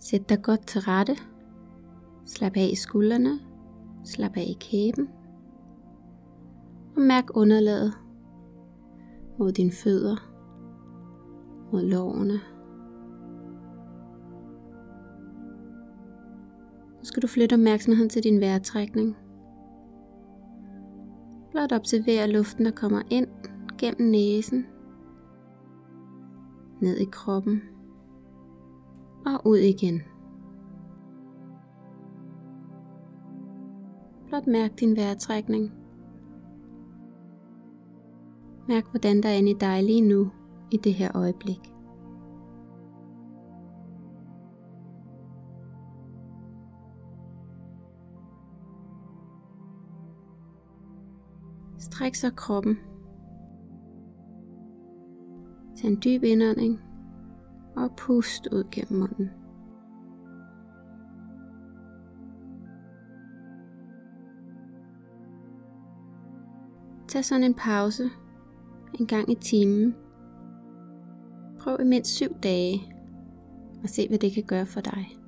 Sæt dig godt til rette. Slap af i skuldrene. Slap af i kæben. Og mærk underlaget mod dine fødder, mod lårene. Nu skal du flytte opmærksomheden til din vejrtrækning. Blot observer luften, der kommer ind gennem næsen, ned i kroppen og ud igen. Blot mærk din vejrtrækning. Mærk, hvordan der er inde i dig lige nu, i det her øjeblik. Stræk så kroppen. Tag en dyb indånding og pust ud gennem munden. Tag sådan en pause en gang i timen. Prøv i mindst syv dage og se, hvad det kan gøre for dig.